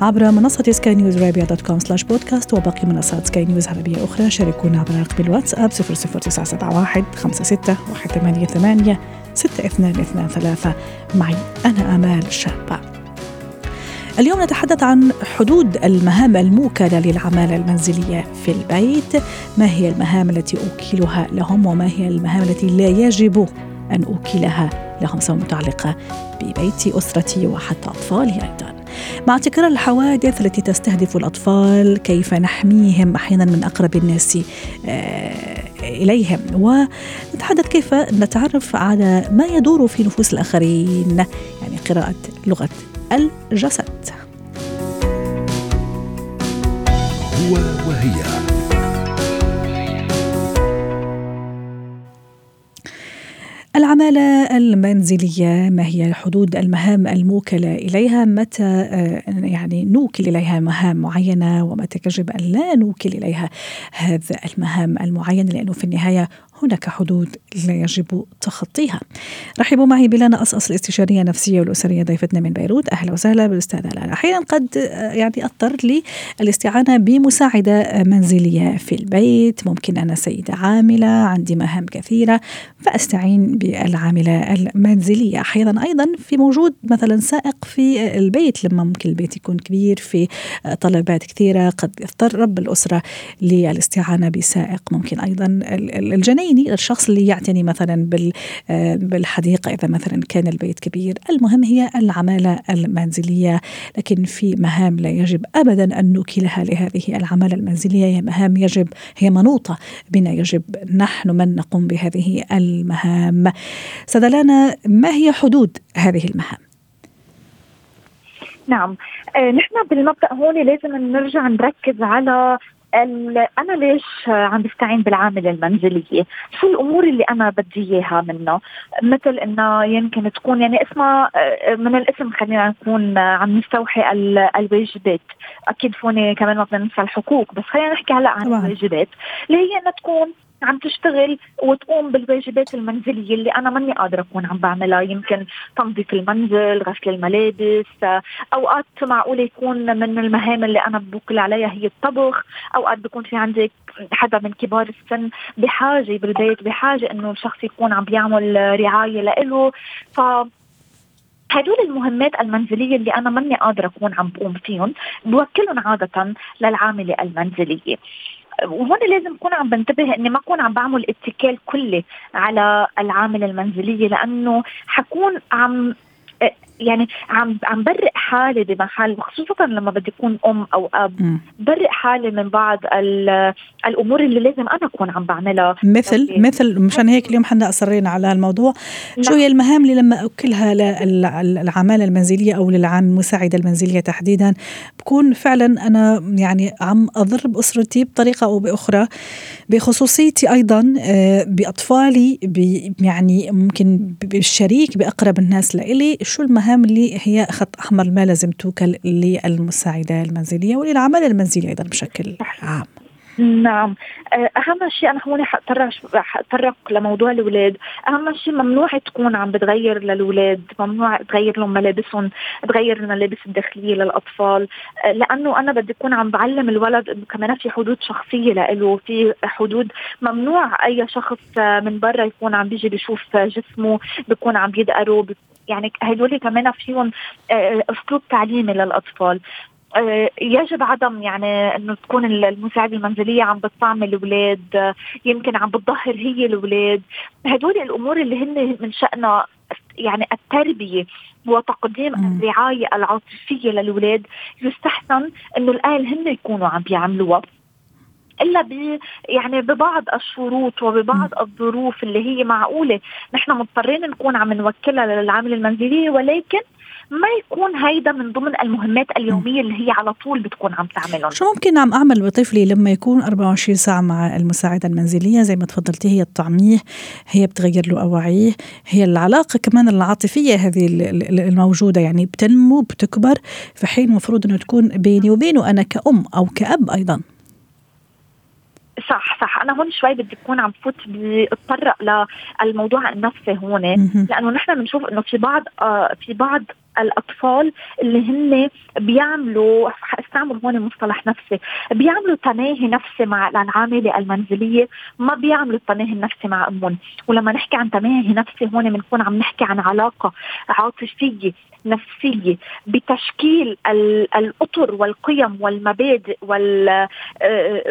عبر منصة سكاي نيوز عربيه dot com slash podcast وباقي منصات سكاي نيوز عربية أخرى. شاركونا عبر رقم الواتساب 00971 56 188 6223 معي أنا آمال شابة. اليوم نتحدث عن حدود المهام الموكلة للعمالة المنزلية في البيت. ما هي المهام التي أوكلها لهم وما هي المهام التي لا يجب أن أوكلها لهم؟ سواء متعلقة ببيت أسرتي وحتى أطفالي أيضا. مع تكرار الحوادث التي تستهدف الأطفال كيف نحميهم أحيانا من أقرب الناس آه، إليهم. ونتحدث كيف نتعرف على ما يدور في نفوس الآخرين يعني قراءة لغة الجسد. هو وهي. العمالة المنزلية ما هي حدود المهام الموكلة إليها؟ متى آه، يعني نوكل إليها مهام معينة؟ ومتى يجب أن لا نوكل إليها هذا المهام المعينة لأنه في النهاية هناك حدود لا يجب تخطيها. رحبوا معي بلانا أصأص الاستشارية النفسية والأسرية ضيفتنا من بيروت. أهلا وسهلا بالأستاذة لانا أحيانا قد يعني أضطر للاستعانة بمساعدة منزلية في البيت. ممكن أنا سيدة عاملة عندي مهام كثيرة فأستعين بالعاملة المنزلية. أحيانا أيضا في موجود مثلا سائق في البيت لما ممكن البيت يكون كبير في طلبات كثيرة قد يضطر رب الأسرة للاستعانة بسائق. ممكن أيضا الجنين عيني الشخص اللي يعتني مثلا آه، بالحديقة إذا مثلا كان البيت كبير. المهم هي العمالة المنزلية لكن في مهام لا يجب أبدا أن نوكلها لهذه العمالة المنزلية. هي مهام يجب هي منوطة بنا يجب. نحن من نقوم بهذه المهام. سدلانا ما هي حدود هذه المهام؟ نعم. آه نحن بالمبدأ هون لازم نرجع نركز على أنا ليش عم بستعين بالعامله المنزليه؟ شو الأمور اللي أنا بدي إياها منه؟ مثل إنه يمكن تكون يعني اسمها من الاسم خلينا نكون عم نستوحي الواجبات، أكيد فوني كمان ما بدنا ننسى الحقوق بس خلينا نحكي هلا عن الواجبات اللي هي انها تكون عم تشتغل وتقوم بالواجبات المنزلية اللي أنا ماني قادرة أكون عم بعملها. يمكن تنظيف المنزل، غسل الملابس، أوقات معقول يكون من المهام اللي أنا بوكل عليها هي الطبخ، أوقات بكون في عندك حدا من كبار السن بحاجة بالبيت بحاجة إنه الشخص يكون عم بيعمل رعاية لإله. ف هدول المهمات المنزلية اللي أنا ماني قادرة أكون عم بقوم فيهم بوكلهم عادة للعاملة المنزلية. وهون لازم اكون عم بنتبه إني ما اكون عم بعمل اتكال كلي على العامله المنزلية لأنه حكون عم يعني عم عم برئ حالي بمحل خصوصا لما بدي أكون أم أو أب برئ حالي من بعض الأمور اللي لازم أنا أكون عم بعملها. مثل مثل مشان هيك اليوم حنا أصرينا على الموضوع. شو نعم. هي المهام اللي لما اوكلها للعماله المنزلية أو للعام المساعدة المنزلية تحديدا بكون فعلا أنا يعني عم أضر بأسرتي بطريقة أو بأخرى. بخصوصيتي أيضا آه، بأطفالي يعني ممكن بالشريك بأقرب الناس لإلي شو المهام اللي هي خط أحمر ما لازم توكل للمساعدة المنزلية وللعمل المنزلي أيضا بشكل عام. نعم. آه، أهم شيء أنا هون حاتطرق حأتطرق لموضوع الأولاد. أهم شيء ممنوع تكون عم بتغير للأولاد ممنوع تغير لهم ملابسهم تغير الملابس الداخلية للأطفال. آه، لأنه أنا بدي أكون عم بعلم الولد إنه كمان في حدود شخصية له في حدود ممنوع أي شخص من برا يكون عم بيجي بيشوف جسمه بيكون عم بيدقره يعني هدول كمان فيهم آه، أسلوب تعليمي للأطفال. آه، يجب عدم يعني إنه تكون المساعدة المنزلية عم بتطعم الأولاد يمكن عم بتظهر هي الأولاد. هدول الأمور اللي هن من شأنها يعني التربية وتقديم. الرعاية العاطفية للأولاد يستحسن إنه الأهل هن يكونوا عم بيعملوها. إلا ب يعني ببعض الشروط وببعض الظروف اللي هي معقولة. نحن مضطرين نكون عم نوكلها للعامله المنزليه ولكن ما يكون هيدا من ضمن المهمات اليومية اللي هي على طول بتكون عم تعملهم. شو ممكن عم أعمل بطفلي لما يكون 24 ساعة مع المساعدة المنزلية؟ زي ما تفضلتي هي الطعميه هي بتغير له أواعيه هي العلاقة كمان العاطفية هذه الموجودة يعني بتنمو بتكبر. في حين المفروض إنه تكون بيني وبينه أنا كأم أو كأب أيضا. صح صح. أنا هون شوي بدي أكون عم فوت بتطرق للموضوع النفسي هون. لأنه نحن بنشوف إنه في بعض آه في بعض الأطفال اللي هن بيعملوا استعمل هون مصطلح نفسي بيعملوا تناهي نفسي مع العامله المنزليه ما بيعملوا التناهي النفسي مع أمهم. ولما نحكي عن تناهي نفسي هون بنكون عم نحكي عن علاقة عاطفية نفسية بتشكيل الأطر والقيم والمبادئ آه،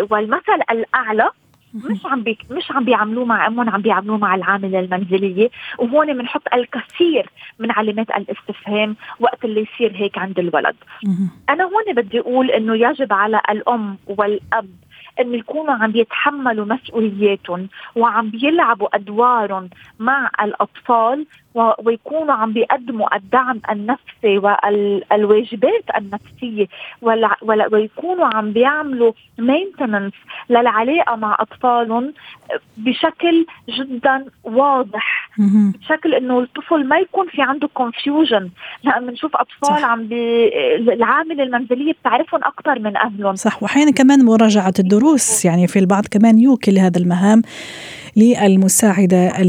والمثل الأعلى مش عم بي مش عم بيعملوه مع أمهم عم بيعملوه مع العاملة المنزلية. وهون بنحط الكثير من علامات الاستفهام وقت اللي يصير هيك عند الولد. أنا هون بدي أقول إنه يجب على الأم والأب إن يكونوا عم بيتحملوا مسؤولياتهم وعم بيلعبوا أدوارهم مع الأطفال ويكونوا عم بيقدموا الدعم النفسي والواجبات النفسية ويكونوا عم بيعملوا maintenance للعلاقة مع أطفالهم بشكل جدا واضح. بشكل إنه الطفل ما يكون في عنده confusion لأن بنشوف أطفال صح. عم بي... العامله المنزلية بتعرفهم أكثر من أهلهم. صح. واحيانا كمان مراجعة الدروس يعني في البعض كمان يوكل هذا المهام. للمساعدة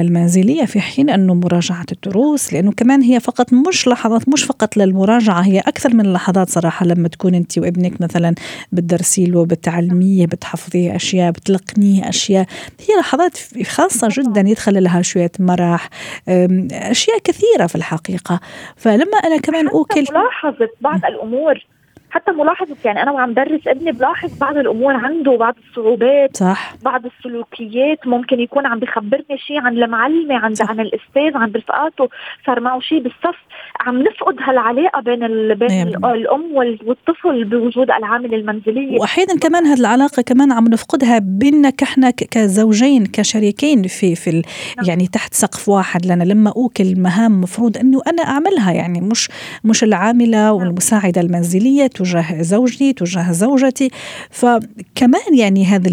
المنزلية في حين أنه مراجعة الدروس لأنه كمان هي فقط مش لحظات مش فقط للمراجعة هي أكثر من اللحظات صراحة لما تكون أنت وابنك مثلا بتدرسي له بتعلميه بتحفظيه أشياء بتلقنيه أشياء. هي لحظات خاصة جدا يدخل لها شوية مرح أشياء كثيرة في الحقيقة. فلما أنا كمان أوكل ملاحظة بعض الأمور حتى ملاحظه يعني أنا وعم درس ابني بلاحظ بعض الأمور عنده بعض الصعوبات صح بعض السلوكيات ممكن يكون عم بخبرني شيء عن المعلمة عن صح. عن الأستاذ عن رفقاته صار معه شيء بالصف عم نفقد هالعلاقة بين ال... بين يعني. الأم والطفل بوجود العامله المنزلية وأحيانا كمان هذه العلاقة كمان عم نفقدها بيننا كحنا كزوجين كشريكين في في ال... نعم. يعني تحت سقف واحد لنا لما أوكل مهام مفروض إنه أنا أعملها يعني مش مش العاملة نعم. والمساعدة المنزلية تجاه زوجي تجاه زوجتي. فكمان يعني هذا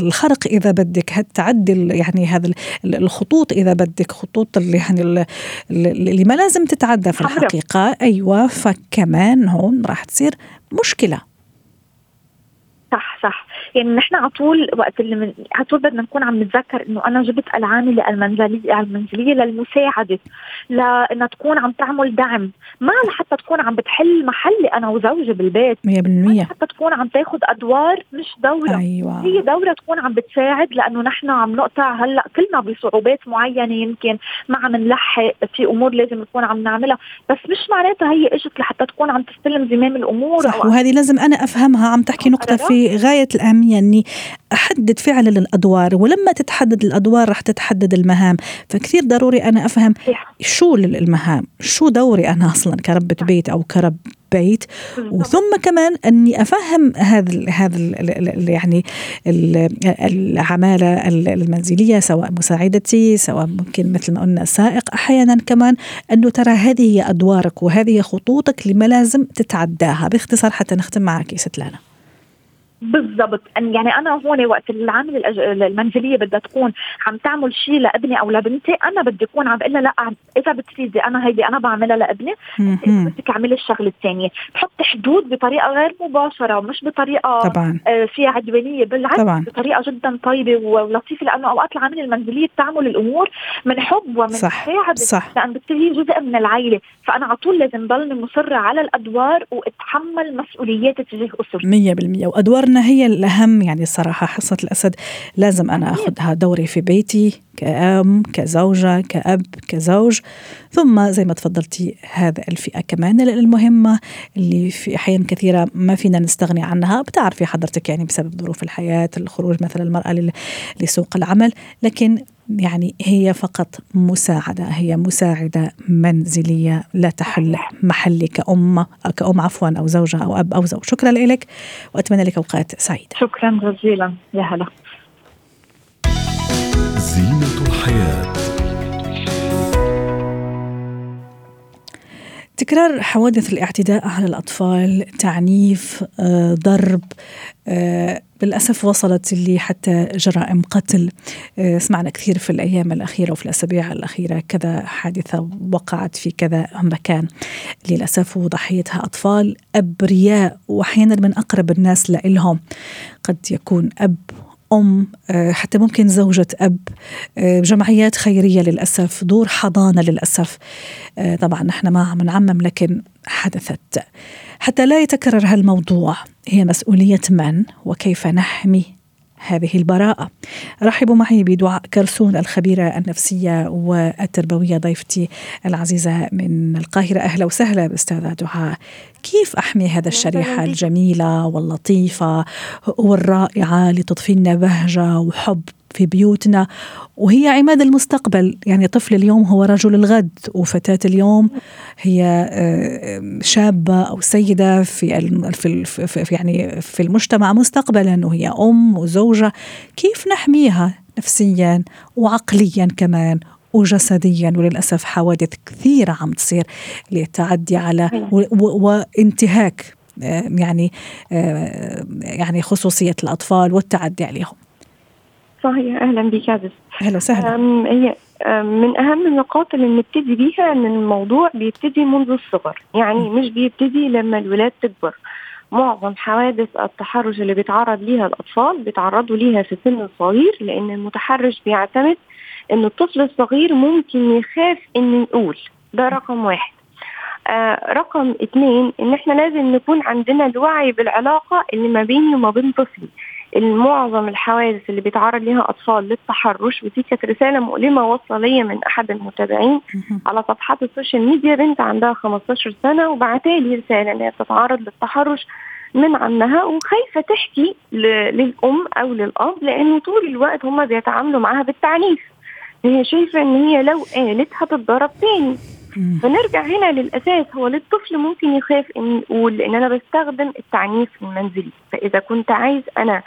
الخرق إذا بدك هالتعدي يعني هذا الخطوط إذا بدك خطوط اللي يعني اللي ما لازم تتعدى في الحقيقة. أيوه فكمان هون راح تصير مشكلة. صح صح. يعني نحن على طول وقت اللي من على طول بدنا نكون عم نتذكر إنه أنا جبت العامله المنزليه المنزلية للمساعدة لانها تكون عم تعمل دعم. ما لحتى تكون عم بتحل محلي أنا وزوجي بالبيت. 100% حتى تكون عم تاخذ أدوار مش دورة. أيوة. هي دورة تكون عم بتساعد لأنه نحن عم نقطع هلأ كلنا بصعوبات معينة يمكن ما عم نلحق في أمور لازم نكون عم نعملها. بس مش معناتها هي إجت لحتى تكون عم تستلم زمام الأمور صح وهذه لازم أنا أفهمها. عم تحكي نقطة في غاية الاهميه اني أحدد فعلا الأدوار ولما تتحدد الأدوار رح تتحدد المهام. فكثير ضروري أنا أفهم شو المهام شو دوري أنا أصلا كربة بيت أو كرب بيت؟ وثم كمان أني أفهم هذا هذا يعني العمالة المنزلية سواء مساعدتي سواء ممكن مثل ما قلنا سائق أحيانا كمان أنه ترى هذه هي أدوارك وهذه خطوطك اللي ما لازم تتعداها. باختصار حتى نختم معك يا ست لانا بالضبط يعني أنا هون وقت العامله المنزلية بدها تكون عم تعمل شيء لابني أو لبنتي أنا بدي أكون عم بقول لا إذا بتريدي أنا هيدي أنا بعملها لابني بدك اعملي الشغلة الثانية تحط حدود بطريقة غير مباشرة مش بطريقة طبعا آه، فيها عدوانية بالعكس طبعا. بطريقة جدا طيبة ولطيفة لأنه أوقات العامله المنزلية بتعمل الأمور من حب ومن صح. مساعدة صح. لأن بتصير هي جزء من العائله فأنا على طول لازم ضلني مصرة على الأدوار وأتحمل مسؤولياتي تجاه أسرتي 100% وأدوارنا أنا هي الأهم يعني الصراحة حصة الأسد لازم أنا أخذها دوري في بيتي كأم كزوجة كأب كزوج. ثم زي ما تفضلتي هذا الفئة كمان المهمة اللي في أحيان كثيرة ما فينا نستغني عنها. بتعرفي حضرتك يعني بسبب ظروف الحياة الخروج مثلا المرأة لسوق العمل. لكن يعني هي فقط مساعدة هي مساعدة منزلية لا تحل محلي كأم كأم عفوا أو زوجة أو أب أو زوج. شكرا لك وأتمنى لك أوقات سعيدة. شكرا جزيلا. يا هلا. تكرار حوادث الاعتداء على الأطفال تعنيف آه، ضرب آه، للأسف وصلت لي حتى جرائم قتل. آه، سمعنا كثير في الأيام الأخيرة وفي الأسابيع الأخيرة كذا حادثة وقعت في كذا مكان للأسف وضحيتها أطفال أبرياء وأحيانا من أقرب الناس لإلهم. قد يكون أب أم آه، حتى ممكن زوجة أب آه، جمعيات خيرية للأسف دور حضانة للأسف. آه، طبعا نحن ما عم نعمم لكن حدثت. حتى لا يتكرر هالموضوع هي مسؤولية من وكيف نحمي هذه البراءة. رحبوا معي بدعاء كرسون الخبيرة النفسية والتربوية ضيفتي العزيزة من القاهرة. أهلا وسهلا بأستاذة دعاء. كيف أحمي هذا الشريحة الجميلة واللطيفة والرائعة لتضفي لنا بهجة وحب في بيوتنا. وهي عماد المستقبل يعني طفل اليوم هو رجل الغد وفتاة اليوم هي آه، شابة أو سيدة في يعني في المجتمع مستقبلا وهي أم وزوجة. كيف نحميها نفسيا وعقليا كمان وجسديا؟ وللأسف حوادث كثيرة عم تصير للتعدي على وانتهاك آه، يعني آه، يعني خصوصية الأطفال والتعدي عليهم. صحيح. أهلا بك عزيز أهلا وسهلا. هي من أهم النقاط اللي بنبتدي بيها إن الموضوع بيبتدي منذ الصغر. يعني مش بيبتدي لما الولاد تكبر. معظم حوادث التحرش اللي بيتعرض ليها الأطفال بيتعرضوا ليها في سن صغير لأن المتحرش بيعتمد إن الطفل الصغير ممكن يخاف إن يقول. ده رقم واحد. آه رقم اثنين إن إحنا لازم نكون عندنا الوعي بالعلاقة اللي ما بيني وما بين طفلي. معظم الحوادث اللي بيتعرض لها أطفال للتحرش ودي كانت رسالة مؤلمة واصلة لي من أحد المتابعين على صفحات ال social media بنت عندها 15 سنة وبعتالي رسالة ان هي بتتعرض للتحرش من عمها وخايفة تحكي للأم أو للأب لأنه طول الوقت هم بيتعاملوا معاها بالتعنيف. هي شايفة إن هي لو قالت هتتضرب تاني. فنرجع هنا للأساس. هو للطفل ممكن يخاف ان يقول لأن أنا بستخدم التعنيف المنزلي. فإذا كنت عايز أنا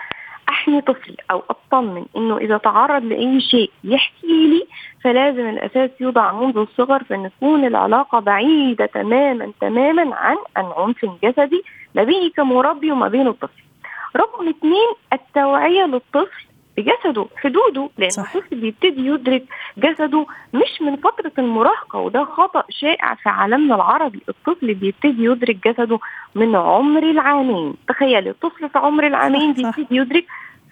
احمي طفلي أو أطمن إنه إذا تعرض لأي شيء يحكي لي فلازم الأساس يوضع منذ الصغر فان تكون العلاقة بعيدة تماما تماما عن العنف الجسدي ما بيني كمربي وما بين الطفل. رقم اثنين التوعية للطفل بجسده حدوده لأن. الطفل بيبتدي يدرك جسده مش من فترة المراهقة وده خطأ شائع في عالمنا العربي. الطفل بيبتدي يدرك جسده من عمر العامين. تخيل الطفل في عمر العامين بيبتدي يدرك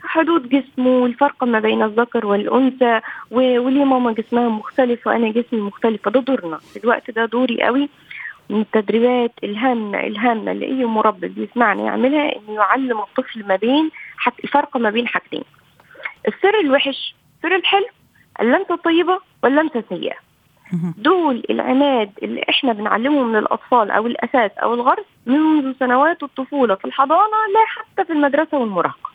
حدود جسمه والفرق ما بين الذكر والأنثى وليه ماما جسمها مختلف وأنا جسمي مختلف. فده دورنا. في الوقت ده دوري قوي. من التدريبات الهامة الهامة اللي أي مربي بيسمعني يعملها إنه يعلم الطفل ما بين حك... الفرق ما بين حاجتين. السر الوحش سر الحلو اللمسة الطيبة واللمسة السيئة دول العماد اللي إحنا بنعلمهم للاطفال أو الأساس أو الغرس منذ سنوات الطفولة في الحضانة لا حتى في المدرسة والمراهقة.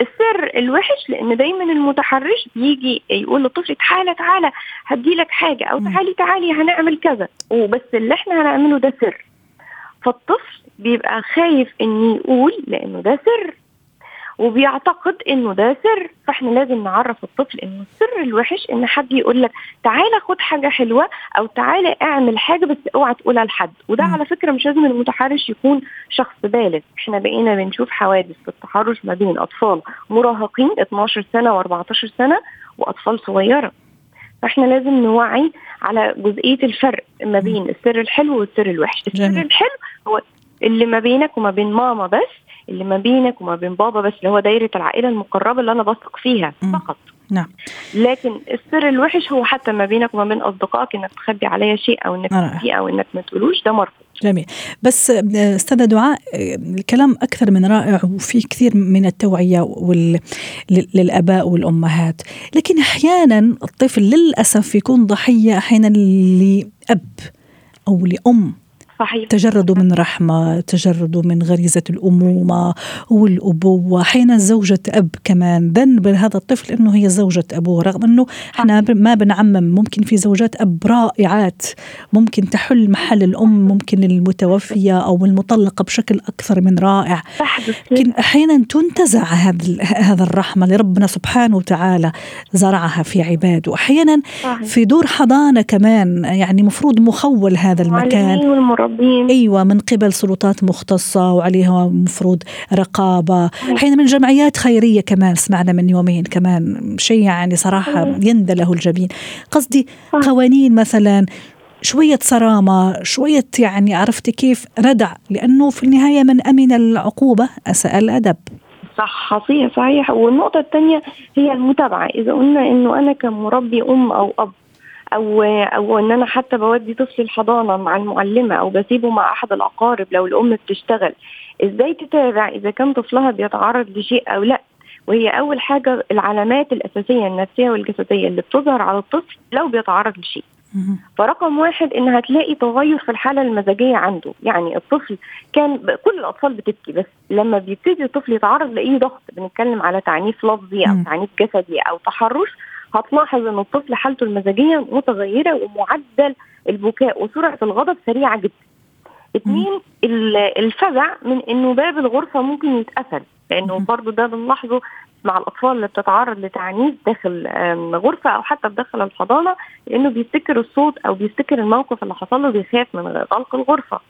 السر الوحش لأن دايما المتحرش بيجي يقول للطفل تعالى تعالى هدي لك حاجة أو تعالي تعالي هنعمل كذا. وبس اللي إحنا هنعمله ده سر. فالطفل بيبقى خايف إنه يقول لأنه ده سر. وبيعتقد إنه ده سر. فإحنا لازم نعرف الطفل إنه السر الوحش إن حد يقول لك تعالى خد حاجة حلوة أو تعالى اعمل حاجة بس اوعى تقولها لحد. وده م. على فكرة مش لازم المتحرش يكون شخص بالغ. إحنا بقينا بنشوف حوادث في التحرش ما بين أطفال مراهقين 12 سنة و14 سنة وأطفال صغيرة. فإحنا لازم نوعي على جزئية الفرق ما بين السر الحلو والسر الوحش. السر جميل. الحلو هو اللي ما بينك وما بين ماما بس اللي ما بينك وما بين بابا بس اللي هو دايرة العائلة المقربة اللي أنا بثق فيها فقط. نعم. لكن السر الوحش هو حتى ما بينك وما بين أصدقائك إنك تخبي عليا شيء أو إنك تخبيه أو إنك ما تقولوش ده مرفوض. جميل. بس أستاذة دعاء الكلام أكثر من رائع وفي كثير من التوعية وال... للآباء والأمهات. لكن أحيانا الطفل للأسف يكون ضحية أحيانا لأب أو لأم. صحيح. تجردوا من رحمة تجردوا من غريزة الأمومة والأبوة. أحيانا زوجة أب كمان ذنب هذا الطفل أنه هي زوجة أبوه رغم أنه إحنا ما بنعمم. ممكن في زوجات أب رائعات. ممكن تحل محل الأم ممكن المتوفية أو المطلقة بشكل أكثر من رائع. لكن أحيانا تنتزع هذا هذا الرحمة اللي ربنا سبحانه وتعالى زرعها في عباده. أحيانا في دور حضانة كمان يعني مفروض مخول هذا المكان. والمربين أيوة من قبل سلطات مختصة وعليها مفروض رقابة. أحيانا من جمعيات خيرية كمان سمعنا من يومين كمان شيء يعني صراحة يندى له الجبين. قصدي قوانين مثلا شوية صرامة شوية يعني عرفتي كيف؟ ردع لأنه في النهاية من أمن العقوبة. أساء الأدب صح صحيح صحيح. والنقطة الثانية هي المتابعة. إذا قلنا إنه أنا كمربي أم أو أب أو أو إن أنا حتى بودي طفلي الحضانة مع المعلمة أو بسيبه مع أحد الأقارب لو الأم بتشتغل. إزاي تتابع إذا كان طفلها بيتعرض لشيء أو لأ؟ وهي أول حاجة العلامات الأساسية النفسية والجسدية اللي بتظهر على الطفل لو بيتعرض لشيء. فرقم واحد ان هتلاقي تغير في الحالة المزاجية عنده. يعني الطفل كان كل الأطفال بتبكي بس لما بيبتدي الطفل يتعرض لأي ضغط بنتكلم على تعنيف لفظي أو تعنيف جسدي أو تحرش هتلاحظ إن الطفل حالته المزاجية متغيرة ومعدل البكاء وسرعة الغضب سريعة جدا. اثنين الفزع من إنه باب الغرفة ممكن يتقفل لأنه برضه ده بنلاحظه مع الأطفال اللي بتتعرض لتعنيف داخل غرفة أو حتى بداخل الحضانة لأنه بيفتكر الصوت أو بيفتكر الموقف اللي حصل له بيخاف من غلق الغرفة.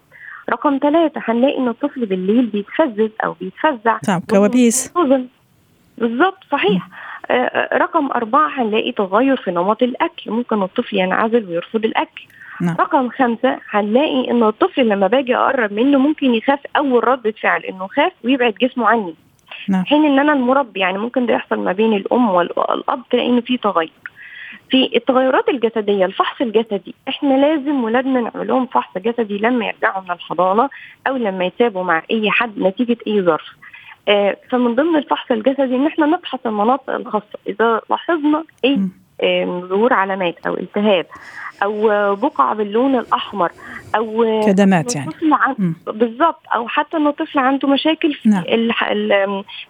رقم ثلاثة هنلاقي إن الطفل بالليل بيتفزز أو بيتفزع. نعم كوابيس. بالظبط صحيح. رقم أربعة هنلاقي تغير في نمط الأكل. ممكن الطفل ينعزل ويرفض الأكل. نعم. رقم خمسة هنلاقي إن الطفل لما باجي أقرب منه ممكن يخاف أول ردة فعل إنه خاف ويبعد جسمه عني. نعم. حين إن أنا المربي يعني ممكن ده يحصل ما بين الأم والأب تلاقي إنه في تغير. في التغيرات الجسدية الفحص الجسدي. إحنا لازم ولادنا نعمل لهم فحص جسدي لما يرجعوا من الحضانة أو لما يتابعوا مع أي حد نتيجة أي ظرف. آه فمن ضمن الفحص الجسدي إن إحنا نفحص المناطق الخاصة. إذا لاحظنا أي آه ظهور علامات أو التهاب أو بقع باللون الأحمر أو كدمات يعني. عن... بالظبط. أو حتى ان الطفل عنده مشاكل في نعم. الح...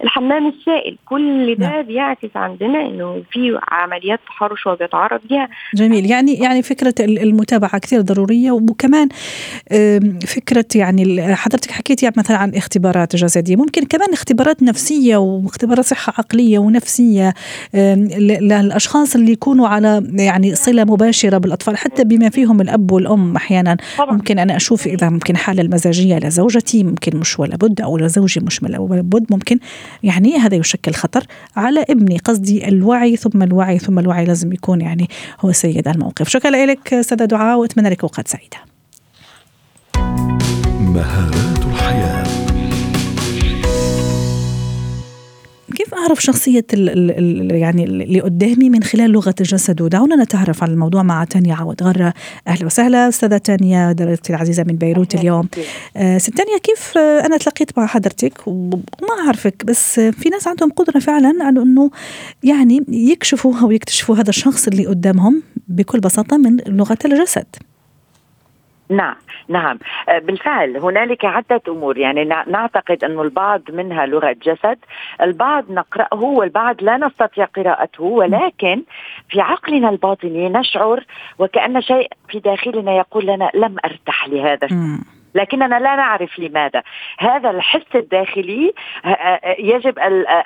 الحمام السائل. كل ده نعم. بيعكس عندنا إنه في عمليات تحرش هو بيتعرض ليها. جميل. يعني يعني فكرة المتابعة كثير ضرورية. وكمان فكرة يعني حضرتك حكيتي مثلا عن اختبارات جسدية. ممكن كمان اختبارات نفسية واختبارات صحة عقلية ونفسية للأشخاص اللي يكونوا على يعني صلة مباشرة بالأطفال حتى بما فيهم الأب والأم أحيانا. طبعا. ممكن أنا أشوف إذا ممكن حالة المزاجية لزوجتي ممكن مش ولا بد أو لزوجي مش ولا بد ممكن يعني هذا يشكل خطر على ابني. قصدي الوعي ثم الوعي ثم الوعي لازم يكون يعني هو سيد الموقف. شكرا لك استاذه دعاء وأتمنى لك أوقات سعيدة. مهارات كيف أعرف شخصية ال ال يعني اللي قدامي من خلال لغة الجسد؟ ودعونا نتعرف على الموضوع مع تانيا عوض. غرة أهلا وسهلا. أستاذة تانيا درستي العزيزة من بيروت اليوم. آه ست تانيا كيف أنا تلاقيت مع حضرتك؟ وما أعرفك بس في ناس عندهم قدرة فعلا على إنه يعني يكشفوا أو يكتشفوا هذا الشخص اللي قدامهم بكل بساطة من لغة الجسد. نعم نعم. بالفعل هنالك عدة أمور. يعني نعتقد أن البعض منها لغة جسد البعض نقرأه والبعض لا نستطيع قراءته ولكن في عقلنا الباطني نشعر وكأن شيء في داخلنا يقول لنا لم أرتاح لهذا لكننا لا نعرف لماذا. هذا الحس الداخلي يجب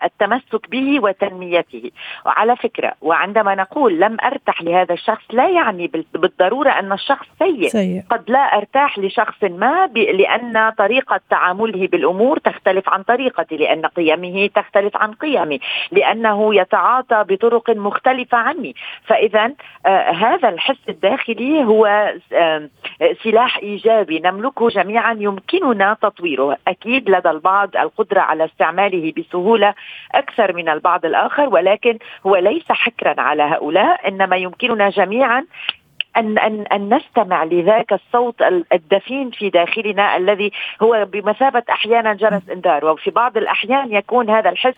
التمسك به وتنميته. وعلى فكرة وعندما نقول لم أرتاح لهذا الشخص لا يعني بالضرورة أن الشخص سيء, سيء. قد لا أرتاح لشخص ما لأن طريقة تعامله بالأمور تختلف عن طريقتي لأن قيمه تختلف عن قيمي لأنه يتعاطى بطرق مختلفة عني. فإذا آه هذا الحس الداخلي هو آه سلاح إيجابي نملكه جميعا يمكننا تطويره. أكيد لدى البعض القدرة على استعماله بسهولة أكثر من البعض الآخر ولكن هو ليس حكرا على هؤلاء إنما يمكننا جميعا أن, أن, أن نستمع لذاك الصوت الدفين في داخلنا الذي هو بمثابة أحيانا جرس إنذار. وفي بعض الأحيان يكون هذا الحس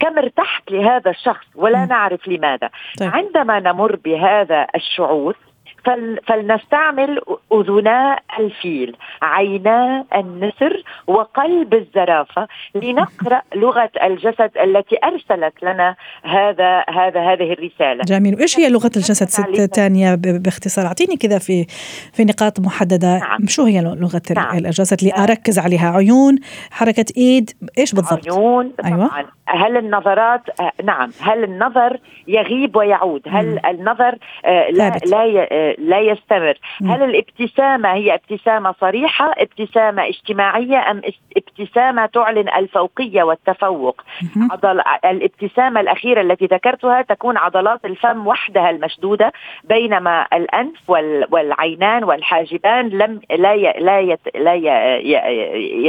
كم ارتحت لهذا الشخص؟ ولا نعرف لماذا. طيب. عندما نمر بهذا الشعور فل فلنستعمل أذنا الفيل عينا النسر وقلب الزرافة لنقرأ لغة الجسد التي أرسلت لنا هذا هذا هذه الرسالة. جميل. وإيش هي لغة الجسد؟ ست تانيا باختصار. أعطيني كذا في في نقاط محددة. نعم. شو هي لغة نعم. الجسد اللي أركز عليها؟ عيون حركة إيد إيش بالضبط؟ عيون أيوة. طبعا. هل النظرات آه، نعم. هل النظر يغيب ويعود؟ هل مم. النظر آه، لا لا آه، لا يستمر. هل الابتسامة هي ابتسامة صريحة ابتسامة اجتماعية أم ابتسامة تعلن الفوقية والتفوق؟ عضل الابتسامة الأخيرة التي ذكرتها تكون عضلات الفم وحدها المشدودة بينما الأنف والعينان والحاجبان لم لا لا لا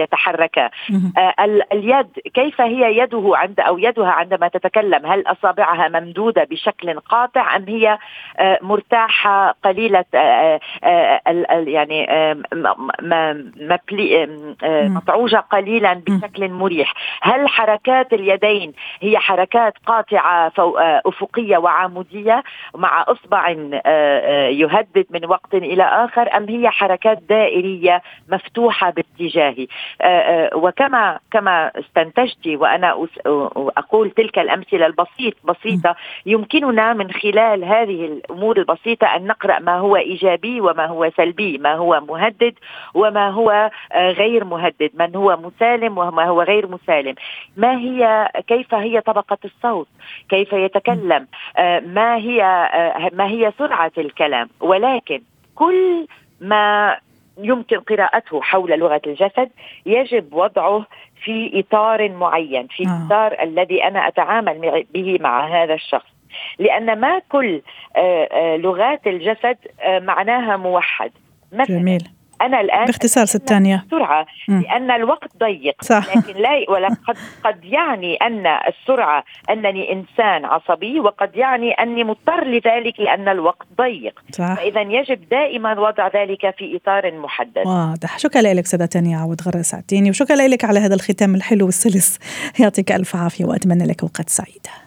يتحركا. اليد كيف هي يده عند أو يدها عندما تتكلم؟ هل أصابعها ممدودة بشكل قاطع أم هي آه، مرتاحة قليلة آه، آه، يعني مطعوجة قليلا بشكل مريح. هل حركات اليدين هي حركات قاطعة أفقية وعمودية مع إصبع يهدد من وقت إلى آخر أم هي حركات دائرية مفتوحة باتجاهي؟ وكما كما استنتجتي وأنا أقول تلك الأمثلة البسيط بسيطة يمكننا من خلال هذه الأمور البسيطة أن نقرأ ما هو إيجابي وما هو سلبي ما هو مهدد وما هو آه، غير مهدد من هو مسالم وما هو غير مسالم. ما هي كيف هي طبقة الصوت؟ كيف يتكلم؟ آه، ما هي آه، ما هي سرعة الكلام؟ ولكن كل ما يمكن قراءته حول لغة الجسد يجب وضعه في إطار معين في آه. اطار الذي أنا أتعامل به مع هذا الشخص. لأن ما كل آه، آه، لغات الجسد آه، معناها موحد. مثلا جميل. أنا الآن باختصار ستانية بسرعة لأن الوقت ضيق. صح. لكن لا ولا قد قد يعني أن السرعة أنني إنسان عصبي وقد يعني أني مضطر لذلك لأن الوقت ضيق. فإذا يجب دائما وضع ذلك في إطار محدد. واضح. شكرا لك سيدة تانية عود غرة ساعتيني وشكرا لك على هذا الختام الحلو والسلس. يعطيك ألف عافية وأتمنى لك اوقات سعيده